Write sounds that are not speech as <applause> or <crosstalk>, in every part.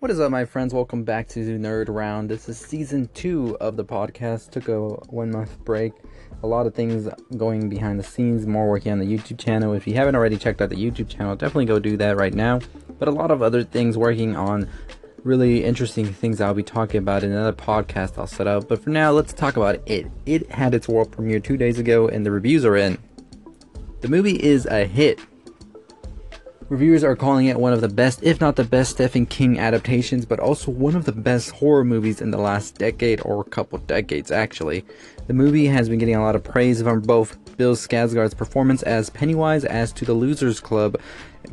What is up, my friends? Welcome back to Nerd Round. This is season two of the podcast. Took a one month break. A lot of things going behind the scenes, more working on the YouTube channel. If you haven't already checked out the YouTube channel, definitely go do that right now. But a lot of other things working on really interesting things I'll be talking about in another podcast I'll set up. But for now, let's talk about it. It had its world premiere two days ago, and the reviews are in. The movie is a hit. Reviewers are calling it one of the best, if not the best, Stephen King adaptations, but also one of the best horror movies in the last decade or couple decades, actually. The movie has been getting a lot of praise from both Bill Skarsgård's performance as Pennywise as to the Losers Club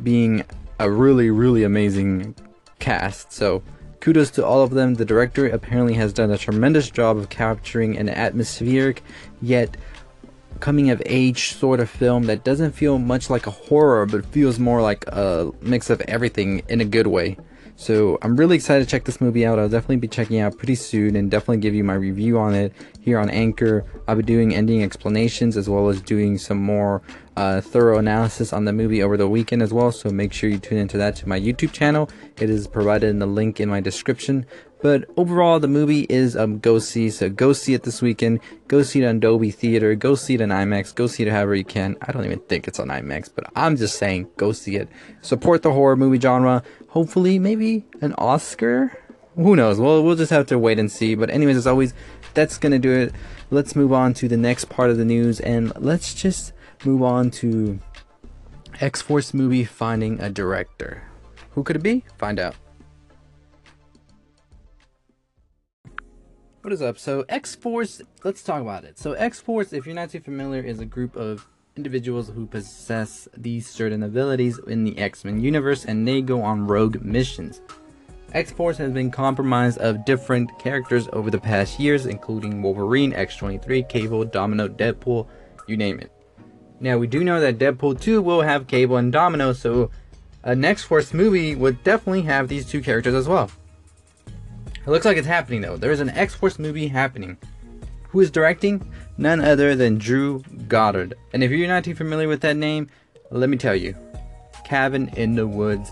being a really, really amazing cast. So, kudos to all of them. The director apparently has done a tremendous job of capturing an atmospheric yet coming of age sort of film that doesn't feel much like a horror but feels more like a mix of everything in a good way. So I'm really excited to check this movie out. I'll definitely be checking out pretty soon and definitely give you my review on it here on Anchor. I'll be doing ending explanations as well as doing some more uh, thorough analysis on the movie over the weekend as well. So make sure you tune into that to my YouTube channel. It is provided in the link in my description. But overall, the movie is um go see. So go see it this weekend. Go see it on Dolby Theater. Go see it on IMAX. Go see it however you can. I don't even think it's on IMAX, but I'm just saying, go see it. Support the horror movie genre. Hopefully, maybe an Oscar. Who knows? Well, we'll just have to wait and see. But anyways, as always, that's gonna do it. Let's move on to the next part of the news, and let's just move on to X Force movie finding a director. Who could it be? Find out. What is up? So X Force, let's talk about it. So X Force, if you're not too familiar, is a group of individuals who possess these certain abilities in the X-Men universe and they go on rogue missions. X-Force has been comprised of different characters over the past years, including Wolverine, X-23, Cable, Domino, Deadpool, you name it. Now we do know that Deadpool 2 will have Cable and Domino, so a X Force movie would definitely have these two characters as well. It looks like it's happening though. There is an X Force movie happening. Who is directing? None other than Drew Goddard. And if you're not too familiar with that name, let me tell you, Cabin in the Woods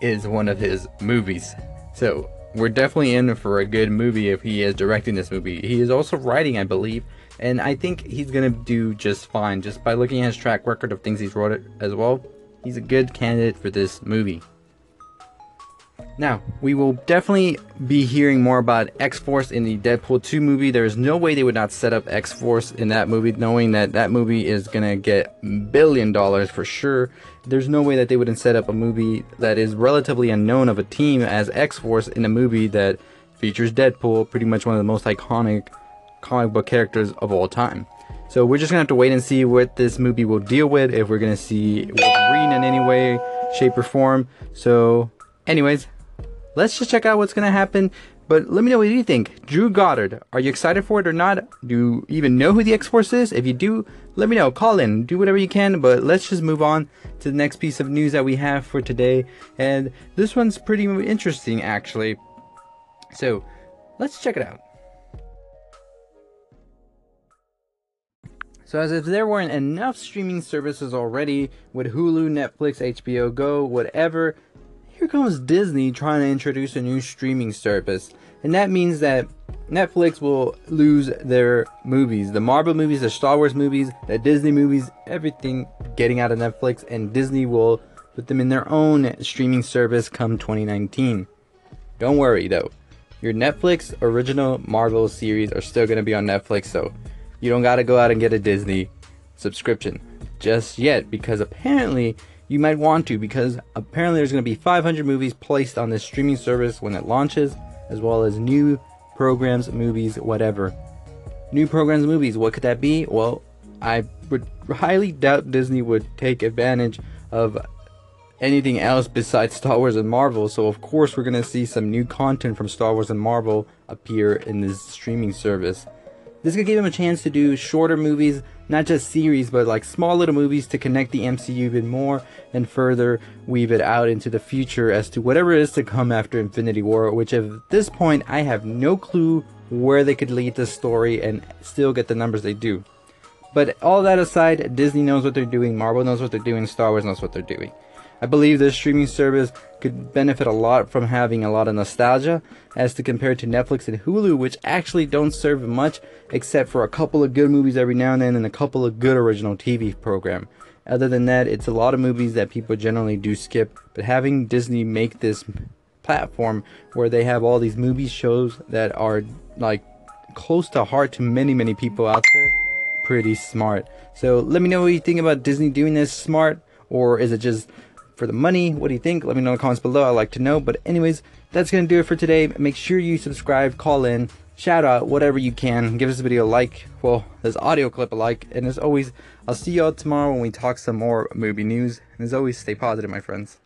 is one of his movies. So we're definitely in for a good movie if he is directing this movie. He is also writing, I believe, and I think he's gonna do just fine just by looking at his track record of things he's wrote as well. He's a good candidate for this movie. Now, we will definitely be hearing more about X Force in the Deadpool 2 movie. There is no way they would not set up X Force in that movie, knowing that that movie is gonna get billion dollars for sure. There's no way that they wouldn't set up a movie that is relatively unknown of a team as X Force in a movie that features Deadpool, pretty much one of the most iconic comic book characters of all time. So we're just gonna have to wait and see what this movie will deal with, if we're gonna see Wolverine in any way, shape, or form. So, anyways, let's just check out what's gonna happen. But let me know what you think. Drew Goddard, are you excited for it or not? Do you even know who the X Force is? If you do, let me know. Call in, do whatever you can. But let's just move on to the next piece of news that we have for today. And this one's pretty interesting, actually. So let's check it out. So, as if there weren't enough streaming services already with Hulu, Netflix, HBO Go, whatever, here comes Disney trying to introduce a new streaming service. And that means that Netflix will lose their movies the Marvel movies, the Star Wars movies, the Disney movies, everything getting out of Netflix, and Disney will put them in their own streaming service come 2019. Don't worry though, your Netflix original Marvel series are still going to be on Netflix, so you don't got to go out and get a Disney subscription just yet because apparently you might want to because apparently there's going to be 500 movies placed on this streaming service when it launches as well as new programs, movies, whatever. New programs, movies, what could that be? Well, I would highly doubt Disney would take advantage of anything else besides <laughs> Star Wars and Marvel. So of course we're going to see some new content from Star Wars and Marvel appear in this streaming service. This could give them a chance to do shorter movies, not just series, but like small little movies to connect the MCU even more and further weave it out into the future as to whatever is to come after Infinity War, which at this point I have no clue where they could lead the story and still get the numbers they do. But all that aside, Disney knows what they're doing, Marvel knows what they're doing, Star Wars knows what they're doing. I believe this streaming service could benefit a lot from having a lot of nostalgia as to compare to Netflix and Hulu, which actually don't serve much except for a couple of good movies every now and then and a couple of good original TV program. Other than that, it's a lot of movies that people generally do skip. But having Disney make this platform where they have all these movie shows that are like close to heart to many, many people out there, pretty smart. So let me know what you think about Disney doing this smart, or is it just for the money? What do you think? Let me know in the comments below. I'd like to know. But anyways, that's gonna do it for today. Make sure you subscribe, call in, shout out, whatever you can. Give this video a like. Well, this audio clip a like. And as always, I'll see y'all tomorrow when we talk some more movie news. And as always, stay positive, my friends.